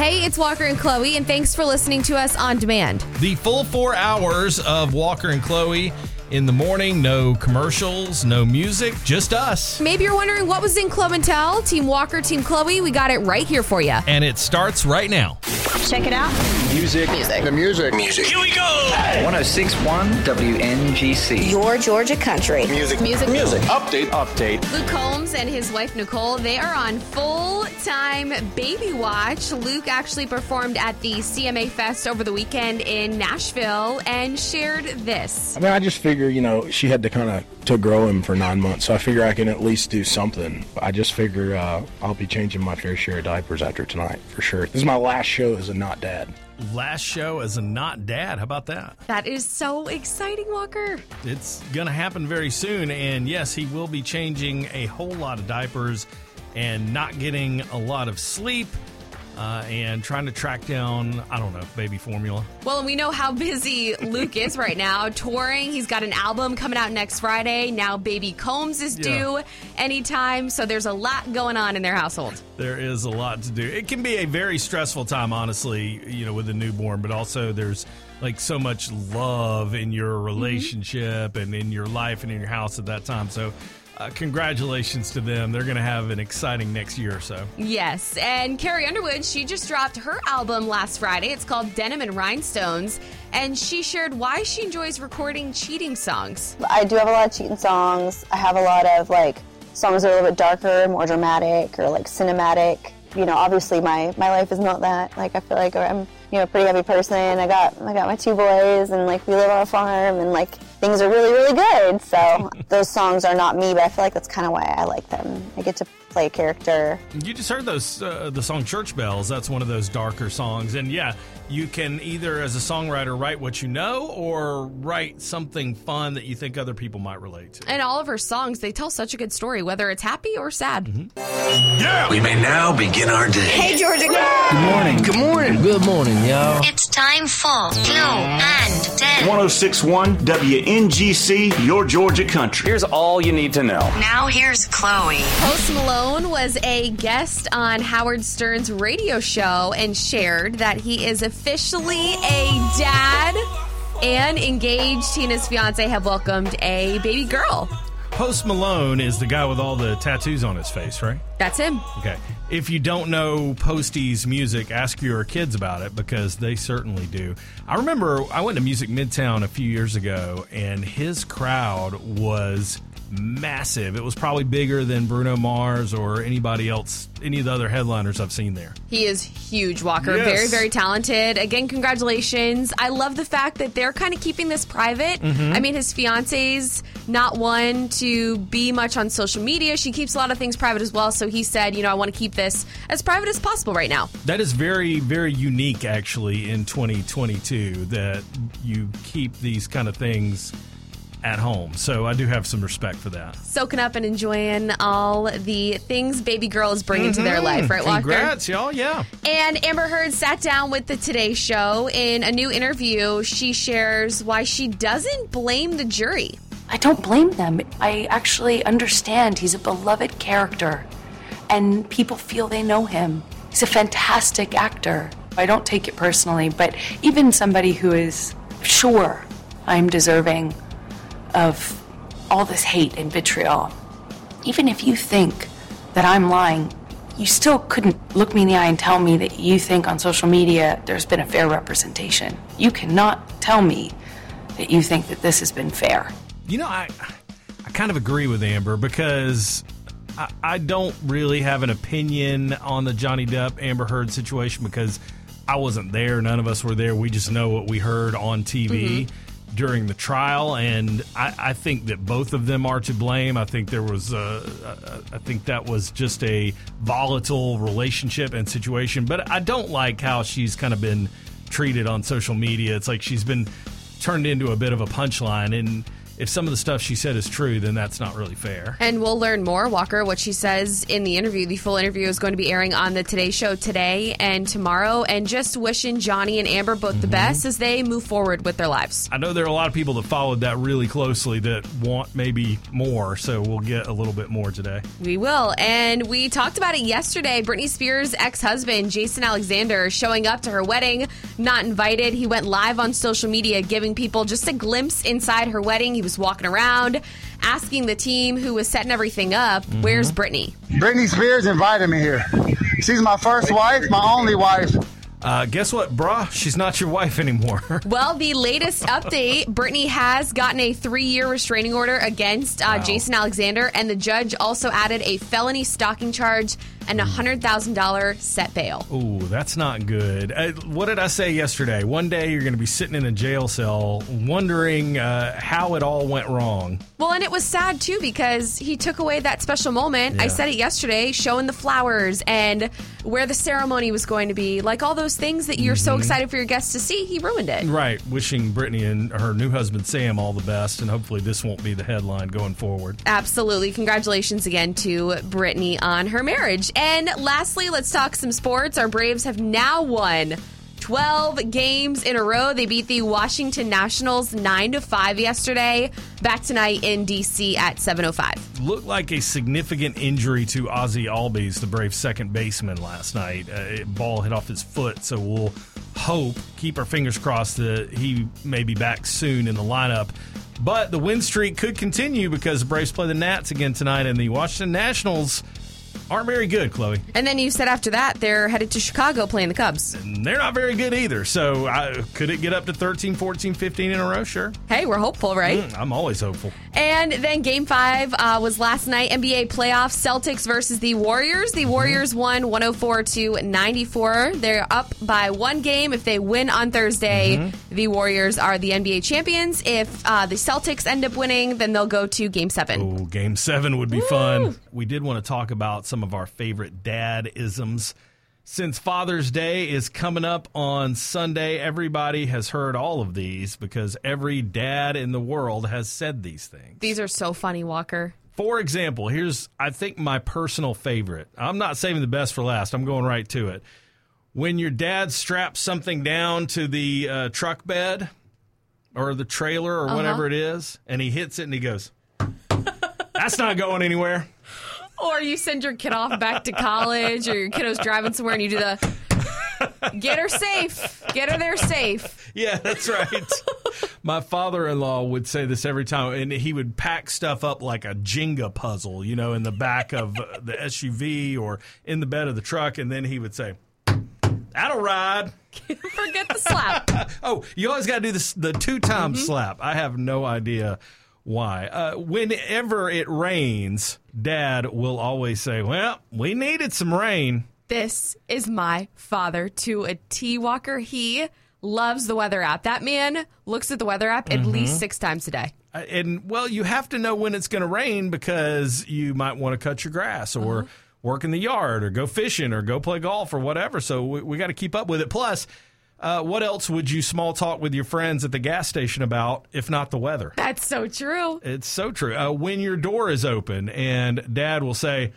Hey, it's Walker and Chloe, and thanks for listening to us on demand. The full four hours of Walker and Chloe in the morning. No commercials, no music, just us. Maybe you're wondering what was in Club and Tell, Team Walker, Team Chloe. We got it right here for you. And it starts right now. Check it out. Music. Music. The music. Music. Here we go. 1061 WNGC. Your Georgia country. Music. Music. Music. Update. Update. Luke Combs and his wife Nicole, they are on full time baby watch. Luke actually performed at the CMA Fest over the weekend in Nashville and shared this. I mean, I just figure, you know, she had to kind of to grow him for nine months, so I figure I can at least do something. I just figure uh, I'll be changing my fair share of diapers after tonight for sure. This is my last show as a not dad. Last show as a not dad. How about that? That is so exciting, Walker. It's going to happen very soon. And yes, he will be changing a whole lot of diapers and not getting a lot of sleep uh, and trying to track down, I don't know, baby formula. Well, and we know how busy Luke is right now, touring. He's got an album coming out next Friday. Now, Baby Combs is due Yeah. anytime. So there's a lot going on in their household. There is a lot to do. It can be a very stressful time, honestly, you know, with a newborn, but also there's like so much love in your relationship and in your life and in your house at that time. So, uh, congratulations to them. They're going to have an exciting next year or so. Yes, and Carrie Underwood, she just dropped her album last Friday. It's called Denim and Rhinestones, and she shared why she enjoys recording cheating songs. I do have a lot of cheating songs. I have a lot of like songs that are a little bit darker, more dramatic, or like cinematic. You know, obviously my my life is not that. Like I feel like I'm you know a pretty heavy person. I got I got my two boys, and like we live on a farm, and like things are really really good. So those songs are not me, but I feel like that's kind of why I like them. I get to play a character. You just heard those uh, the song Church Bells. That's one of those darker songs, and yeah, you can either as a songwriter write what you know or write something fun that you think other people might relate to. And all of her songs, they tell such a good story, whether it's happy or sad. Yeah, We may now begin our day. Hey, Georgia. Good morning. Good morning. Good morning, y'all. It's time for Flo and Deb. 1061 WNGC, your Georgia country. Here's all you need to know. Now here's Chloe. Post Malone was a guest on Howard Stern's radio show and shared that he is officially a dad and engaged. He and his fiance have welcomed a baby girl. Post Malone is the guy with all the tattoos on his face, right? That's him. Okay. If you don't know Posty's music, ask your kids about it because they certainly do. I remember I went to Music Midtown a few years ago and his crowd was massive. It was probably bigger than Bruno Mars or anybody else, any of the other headliners I've seen there. He is huge, Walker. Yes. Very, very talented. Again, congratulations. I love the fact that they're kind of keeping this private. Mm-hmm. I mean, his fiance's not one to be much on social media. She keeps a lot of things private as well. So he said, you know, I want to keep this as private as possible right now. That is very, very unique, actually, in 2022 that you keep these kind of things at home. So I do have some respect for that. Soaking up and enjoying all the things baby girl is bringing to their life, right, Walker? Mm-hmm. Congrats, y'all. Yeah. And Amber Heard sat down with the Today Show. In a new interview, she shares why she doesn't blame the jury. I don't blame them. I actually understand he's a beloved character and people feel they know him. He's a fantastic actor. I don't take it personally, but even somebody who is sure I'm deserving of all this hate and vitriol, even if you think that I'm lying, you still couldn't look me in the eye and tell me that you think on social media there's been a fair representation. You cannot tell me that you think that this has been fair. You know, I I kind of agree with Amber because I, I don't really have an opinion on the Johnny Depp Amber Heard situation because I wasn't there. None of us were there. We just know what we heard on TV. Mm-hmm. During the trial, and I, I think that both of them are to blame. I think there was, uh, I I think that was just a volatile relationship and situation. But I don't like how she's kind of been treated on social media. It's like she's been turned into a bit of a punchline, and if some of the stuff she said is true, then that's not really fair. And we'll learn more, Walker, what she says in the interview. The full interview is going to be airing on the Today Show today and tomorrow. And just wishing Johnny and Amber both Mm-hmm. the best as they move forward with their lives. I know there are a lot of people that followed that really closely that want maybe more, so we'll get a little bit more today. We will. And we talked about it yesterday. Britney Spears' ex husband, Jason Alexander, showing up to her wedding, not invited. He went live on social media, giving people just a glimpse inside her wedding. He was walking around, asking the team who was setting everything up, Where's Britney? Britney Spears invited me here. She's my first wife, my only wife. Uh, guess what, brah? She's not your wife anymore. Well, the latest update Britney has gotten a three year restraining order against uh, Jason Alexander, and the judge also added a felony stalking charge and a $100,000 set bail. Ooh, that's not good. Uh, what did I say yesterday? One day you're going to be sitting in a jail cell wondering uh, how it all went wrong. Well, and it was sad too because he took away that special moment. I said it yesterday, showing the flowers and where the ceremony was going to be. Like all those things that you're so Mhm. excited for your guests to see, he ruined it. Right. Wishing Britney and her new husband Sam all the best, and hopefully this won't be the headline going forward. Absolutely. Congratulations again to Britney on her marriage. And lastly, let's talk some sports. Our Braves have now won 12 games in a row. They beat the Washington Nationals 9 to 5 yesterday. Back tonight in DC at 7:05. Looked like a significant injury to Ozzie Albies, the Braves' second baseman, last night. Uh, ball hit off his foot, so we'll hope, keep our fingers crossed that he may be back soon in the lineup. But the win streak could continue because the Braves play the Nats again tonight, and the Washington Nationals aren't very good, Chloe. And then you said after that they're headed to Chicago playing the Cubs. And they're not very good either. So I, could it get up to 13, 14, 15 in a row? Sure. Hey, we're hopeful, right? Mm, I'm always hopeful. And then game five uh, was last night NBA playoffs Celtics versus the Warriors. The Warriors won 104 to 94. They're up by one game. If they win on Thursday, the Warriors are the NBA champions. If uh, the Celtics end up winning, then they'll go to game seven. Oh, game seven would be fun. We did want to talk about some of our favorite dad isms. Since Father's Day is coming up on Sunday, everybody has heard all of these because every dad in the world has said these things. These are so funny, Walker. For example, here's, I think, my personal favorite. I'm not saving the best for last, I'm going right to it. When your dad straps something down to the uh, truck bed or the trailer or Uh-huh. whatever it is, and he hits it and he goes, That's not going anywhere. Or you send your kid off back to college, or your kiddo's driving somewhere and you do the get her safe, get her there safe. Yeah, that's right. My father in law would say this every time, and he would pack stuff up like a Jenga puzzle, you know, in the back of the SUV or in the bed of the truck, and then he would say, That'll ride. Forget the slap. Oh, you always got to do this, the two time mm-hmm. slap. I have no idea why. Uh, whenever it rains, dad will always say, Well, we needed some rain. This is my father to a T Walker. He loves the weather app. That man looks at the weather app at Mhm. least six times a day. Uh, And well, you have to know when it's going to rain because you might want to cut your grass or work in the yard or go fishing or go play golf or whatever. So we, we got to keep up with it. Plus, uh, what else would you small talk with your friends at the gas station about if not the weather? That's so true. It's so true. Uh, when your door is open and dad will say,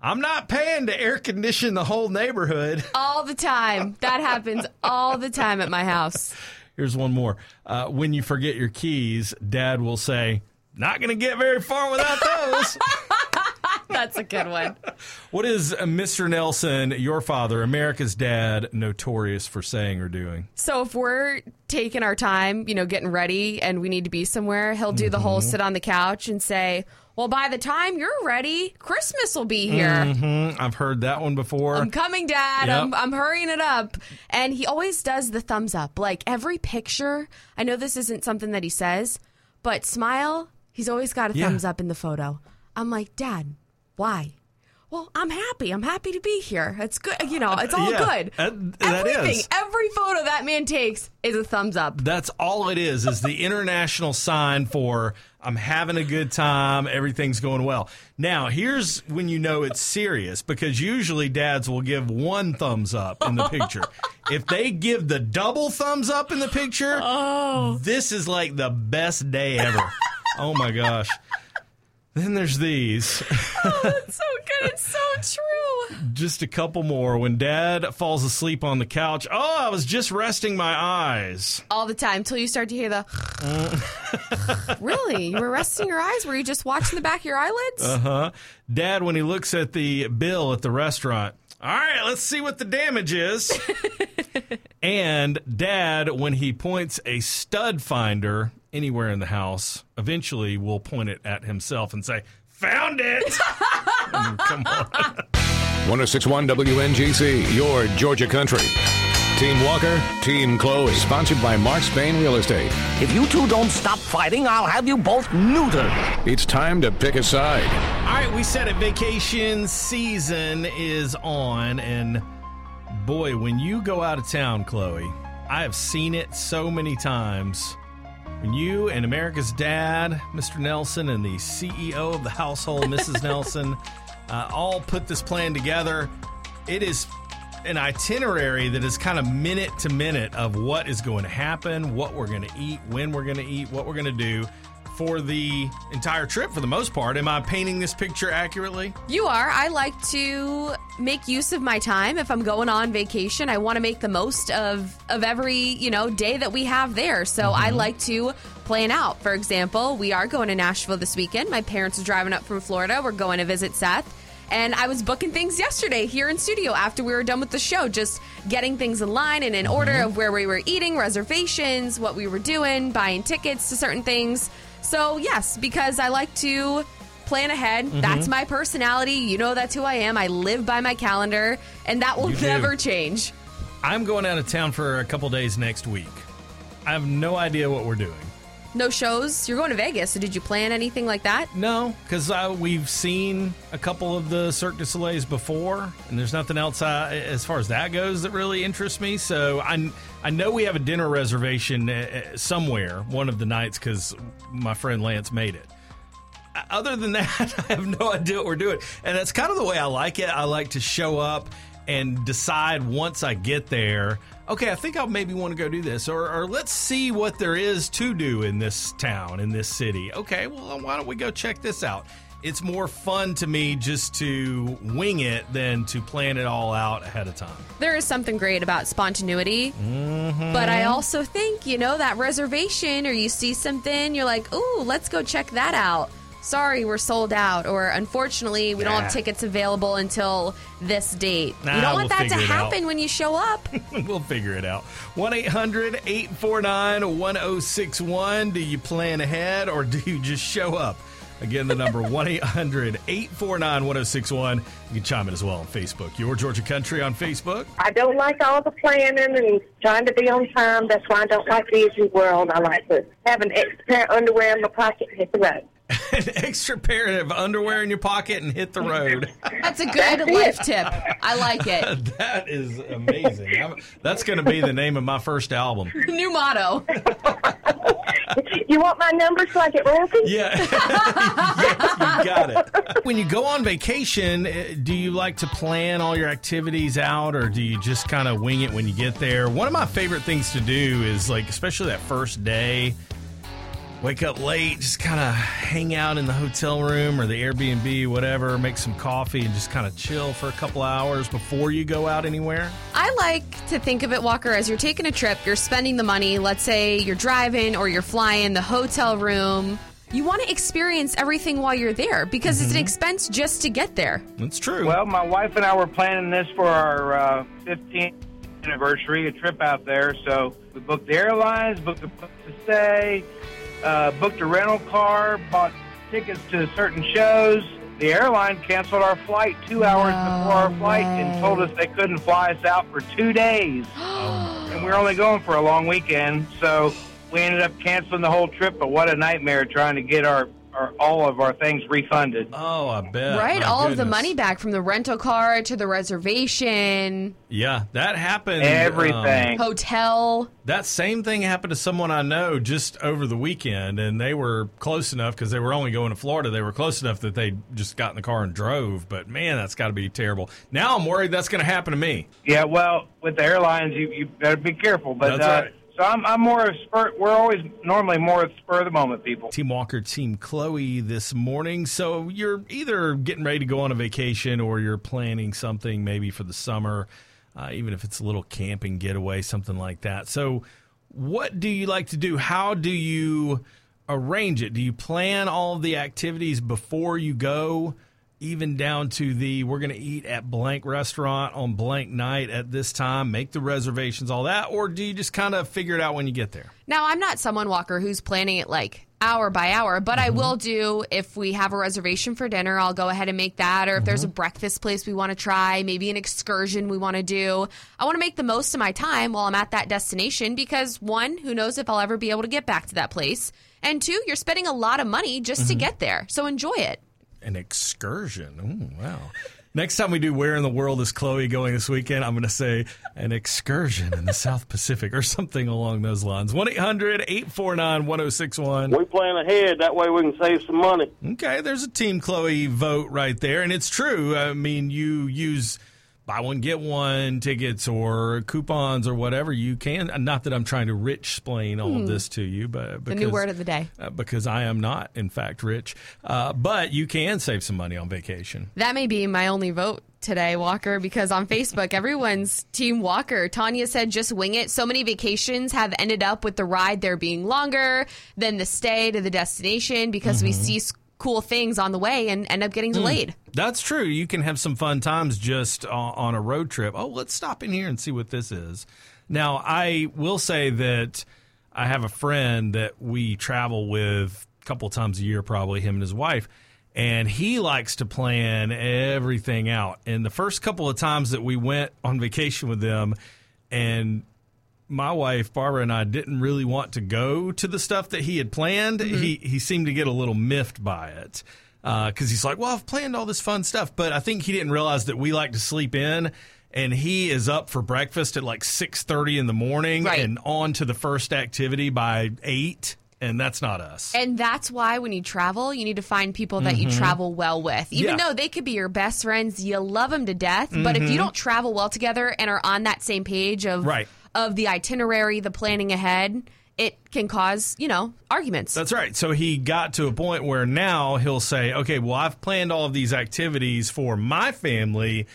I'm not paying to air condition the whole neighborhood. All the time. That happens all the time at my house. Here's one more. Uh, when you forget your keys, dad will say, Not going to get very far without those. That's a good one. what is uh, Mr. Nelson, your father, America's dad, notorious for saying or doing? So if we're taking our time, you know, getting ready and we need to be somewhere, he'll do the whole Mhm. sit on the couch and say, Well, by the time you're ready, Christmas will be here. Mhm. I've heard that one before. I'm coming, Dad. Yep. I'm, I'm hurrying it up. And he always does the thumbs up. Like every picture, I know this isn't something that he says, but smile, he's always got a Yeah. thumbs up in the photo. I'm like, Dad, why? Well, I'm happy. I'm happy to be here. It's good. You know, it's all Yeah, good. that- that Everything, is. every photo that man takes is a thumbs up. That's all it is, is the international sign for I'm having a good time, everything's going well. Now, here's when you know it's serious because usually dads will give one thumbs up in the picture. if they give the double thumbs up in the picture, Oh. this is like the best day ever. Oh my gosh. Then there's these. oh, that's so good. It's so true. Just a couple more. When dad falls asleep on the couch, oh, I was just resting my eyes. All the time till you start to hear the. really? You were resting your eyes? Were you just watching the back of your eyelids? Uh huh. Dad, when he looks at the bill at the restaurant, all right, let's see what the damage is. and dad, when he points a stud finder anywhere in the house, eventually will point it at himself and say, Found it! I mean, mm, come on. 1061 WNGC, your Georgia country. Team Walker, Team Chloe, sponsored by Mark Spain Real Estate. If you two don't stop fighting, I'll have you both neutered. It's time to pick a side. All right, we said it. Vacation season is on, and boy, when you go out of town, Chloe, I have seen it so many times. When you and America's dad, Mr. Nelson, and the CEO of the household, Mrs. Nelson, uh, all put this plan together, it is an itinerary that is kind of minute to minute of what is going to happen, what we're going to eat, when we're going to eat, what we're going to do for the entire trip for the most part. Am I painting this picture accurately? You are. I like to make use of my time if I'm going on vacation. I want to make the most of of every, you know, day that we have there. So mm-hmm. I like to plan out. For example, we are going to Nashville this weekend. My parents are driving up from Florida. We're going to visit Seth. And I was booking things yesterday here in studio after we were done with the show, just getting things in line and in mm-hmm. order of where we were eating, reservations, what we were doing, buying tickets to certain things. So, yes, because I like to plan ahead. Mm-hmm. That's my personality. You know that's who I am. I live by my calendar, and that will never change. I'm going out of town for a couple days next week. I have no idea what we're doing. No shows. You're going to Vegas, so did you plan anything like that? No, because uh, we've seen a couple of the Cirque du Soleil's before, and there's nothing else uh, as far as that goes that really interests me. So I I know we have a dinner reservation uh, somewhere one of the nights because my friend Lance made it. Uh, other than that, I have no idea what we're doing, and that's kind of the way I like it. I like to show up and decide once I get there okay, I think I'll maybe want to go do this, or, or let's see what there is to do in this town, in this city. Okay, well, why don't we go check this out? It's more fun to me just to wing it than to plan it all out ahead of time. There is something great about spontaneity, mm-hmm. but I also think, you know, that reservation or you see something, you're like, ooh, let's go check that out sorry, we're sold out, or unfortunately, we nah. don't have tickets available until this date. Nah, you don't want we'll that to happen when you show up. we'll figure it out. 1 800 849 1061. Do you plan ahead or do you just show up? Again, the number 1 800 849 1061. You can chime in as well on Facebook. Your Georgia Country on Facebook. I don't like all the planning and trying to be on time. That's why I don't like the Disney World. I like to have an extra pair of underwear in my pocket and hit the road. an extra pair of underwear in your pocket and hit the road. That's a good life tip. I like it. that is amazing. I'm, that's going to be the name of my first album. New motto. you want my number so I get royalty? Yeah. yes, you got it. When you go on vacation, eh, do you like to plan all your activities out or do you just kind of wing it when you get there? One of my favorite things to do is like, especially that first day, wake up late, just kind of hang out in the hotel room or the Airbnb, whatever, make some coffee and just kind of chill for a couple hours before you go out anywhere? I like to think of it, Walker, as you're taking a trip, you're spending the money. Let's say you're driving or you're flying, the hotel room. You want to experience everything while you're there because mm-hmm. it's an mm-hmm. expense just to get there. That's true. Well, my wife and I were planning this for our uh, 15th anniversary, a trip out there. So we booked the airlines, booked the place to stay, uh, booked a rental car, bought tickets to certain shows. The airline canceled our flight two hours no before our flight way. and told us they couldn't fly us out for two days. and we were only going for a long weekend, so we ended up canceling the whole trip. But what a nightmare trying to get our our, all of our things refunded. Oh, I bet. Right, My all goodness. of the money back from the rental car to the reservation. Yeah, that happened. Everything. Um, hotel. That same thing happened to someone I know just over the weekend, and they were close enough because they were only going to Florida. They were close enough that they just got in the car and drove. But man, that's got to be terrible. Now I'm worried that's going to happen to me. Yeah, well, with the airlines, you, you better be careful. But that's uh, right So I'm, I'm more of spur. We're always normally more of spur of the moment people. Team Walker, Team Chloe this morning. So you're either getting ready to go on a vacation or you're planning something maybe for the summer, uh, even if it's a little camping getaway, something like that. So, what do you like to do? How do you arrange it? Do you plan all the activities before you go? Even down to the we're going to eat at blank restaurant on blank night at this time, make the reservations, all that, or do you just kind of figure it out when you get there? Now, I'm not someone, Walker, who's planning it like hour by hour, but I Mm-hmm. will do if we have a reservation for dinner, I'll go ahead and make that. Or if there's a Mm-hmm. breakfast place we want to try, maybe an excursion we want to do. I want to make the most of my time while I'm at that destination because one, who knows if I'll ever be able to get back to that place. And two, you're spending a lot of money just to Mhm. get there. So enjoy it. An excursion. Ooh, wow. Next time we do Where in the World is Chloe going this weekend, I'm going to say an excursion in the South Pacific or something along those lines. 1 800 849 1061. We plan ahead. That way we can save some money. Okay, there's a Team Chloe vote right there. And it's true. I mean, you use buy one, get one tickets or coupons or whatever you can. Not that I'm trying to rich explain all Hmm. of this to you, but The because, new word of the day. uh, because I am not, in fact, rich. Uh, but you can save some money on vacation. That may be my only vote today, Walker, because on Facebook, everyone's Team Walker. Tanya said, just wing it. So many vacations have ended up with the ride there being longer than the stay to the destination because we Mhm. see cool things on the way and end up getting delayed. Hmm. That's true. You can have some fun times just on, on a road trip. Oh, let's stop in here and see what this is. Now, I will say that I have a friend that we travel with a couple times a year, probably him and his wife, and he likes to plan everything out. And the first couple of times that we went on vacation with them, and my wife Barbara and I didn't really want to go to the stuff that he had planned. Mm-hmm. He he seemed to get a little miffed by it uh, because he's like, "Well, I've planned all this fun stuff," but I think he didn't realize that we like to sleep in. And he is up for breakfast at like six thirty in the morning, and on to the first activity by eight, and that's not us. And that's why when you travel, you need to find people that you Mhm. travel well with. Even Yeah. though they could be your best friends, you love them to death. But if you mm-hmm. don't travel well together and are on that same page of Right. Of the itinerary, the planning ahead, it can cause, you know, arguments. That's right. So he got to a point where now he'll say, okay, well, I've planned all of these activities for my family.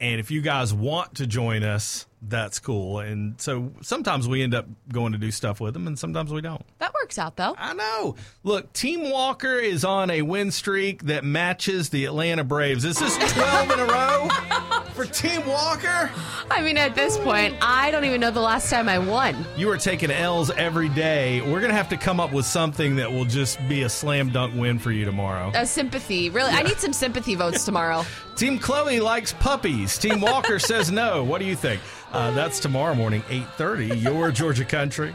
And if you guys want to join us, that's cool. And so sometimes we end up going to do stuff with them, and sometimes we don't. That works out, though. I know. Look, Team Walker is on a win streak that matches the Atlanta Braves. Is this 12 in a row for Team Walker? I mean, at this point, I don't even know the last time I won. You are taking L's every day. We're going to have to come up with something that will just be a slam dunk win for you tomorrow. A sympathy. Really, I need some sympathy votes tomorrow. Team Chloe likes puppies. Team Walker says no. What do you think? Uh, that's tomorrow morning, 8.30, your Georgia Country.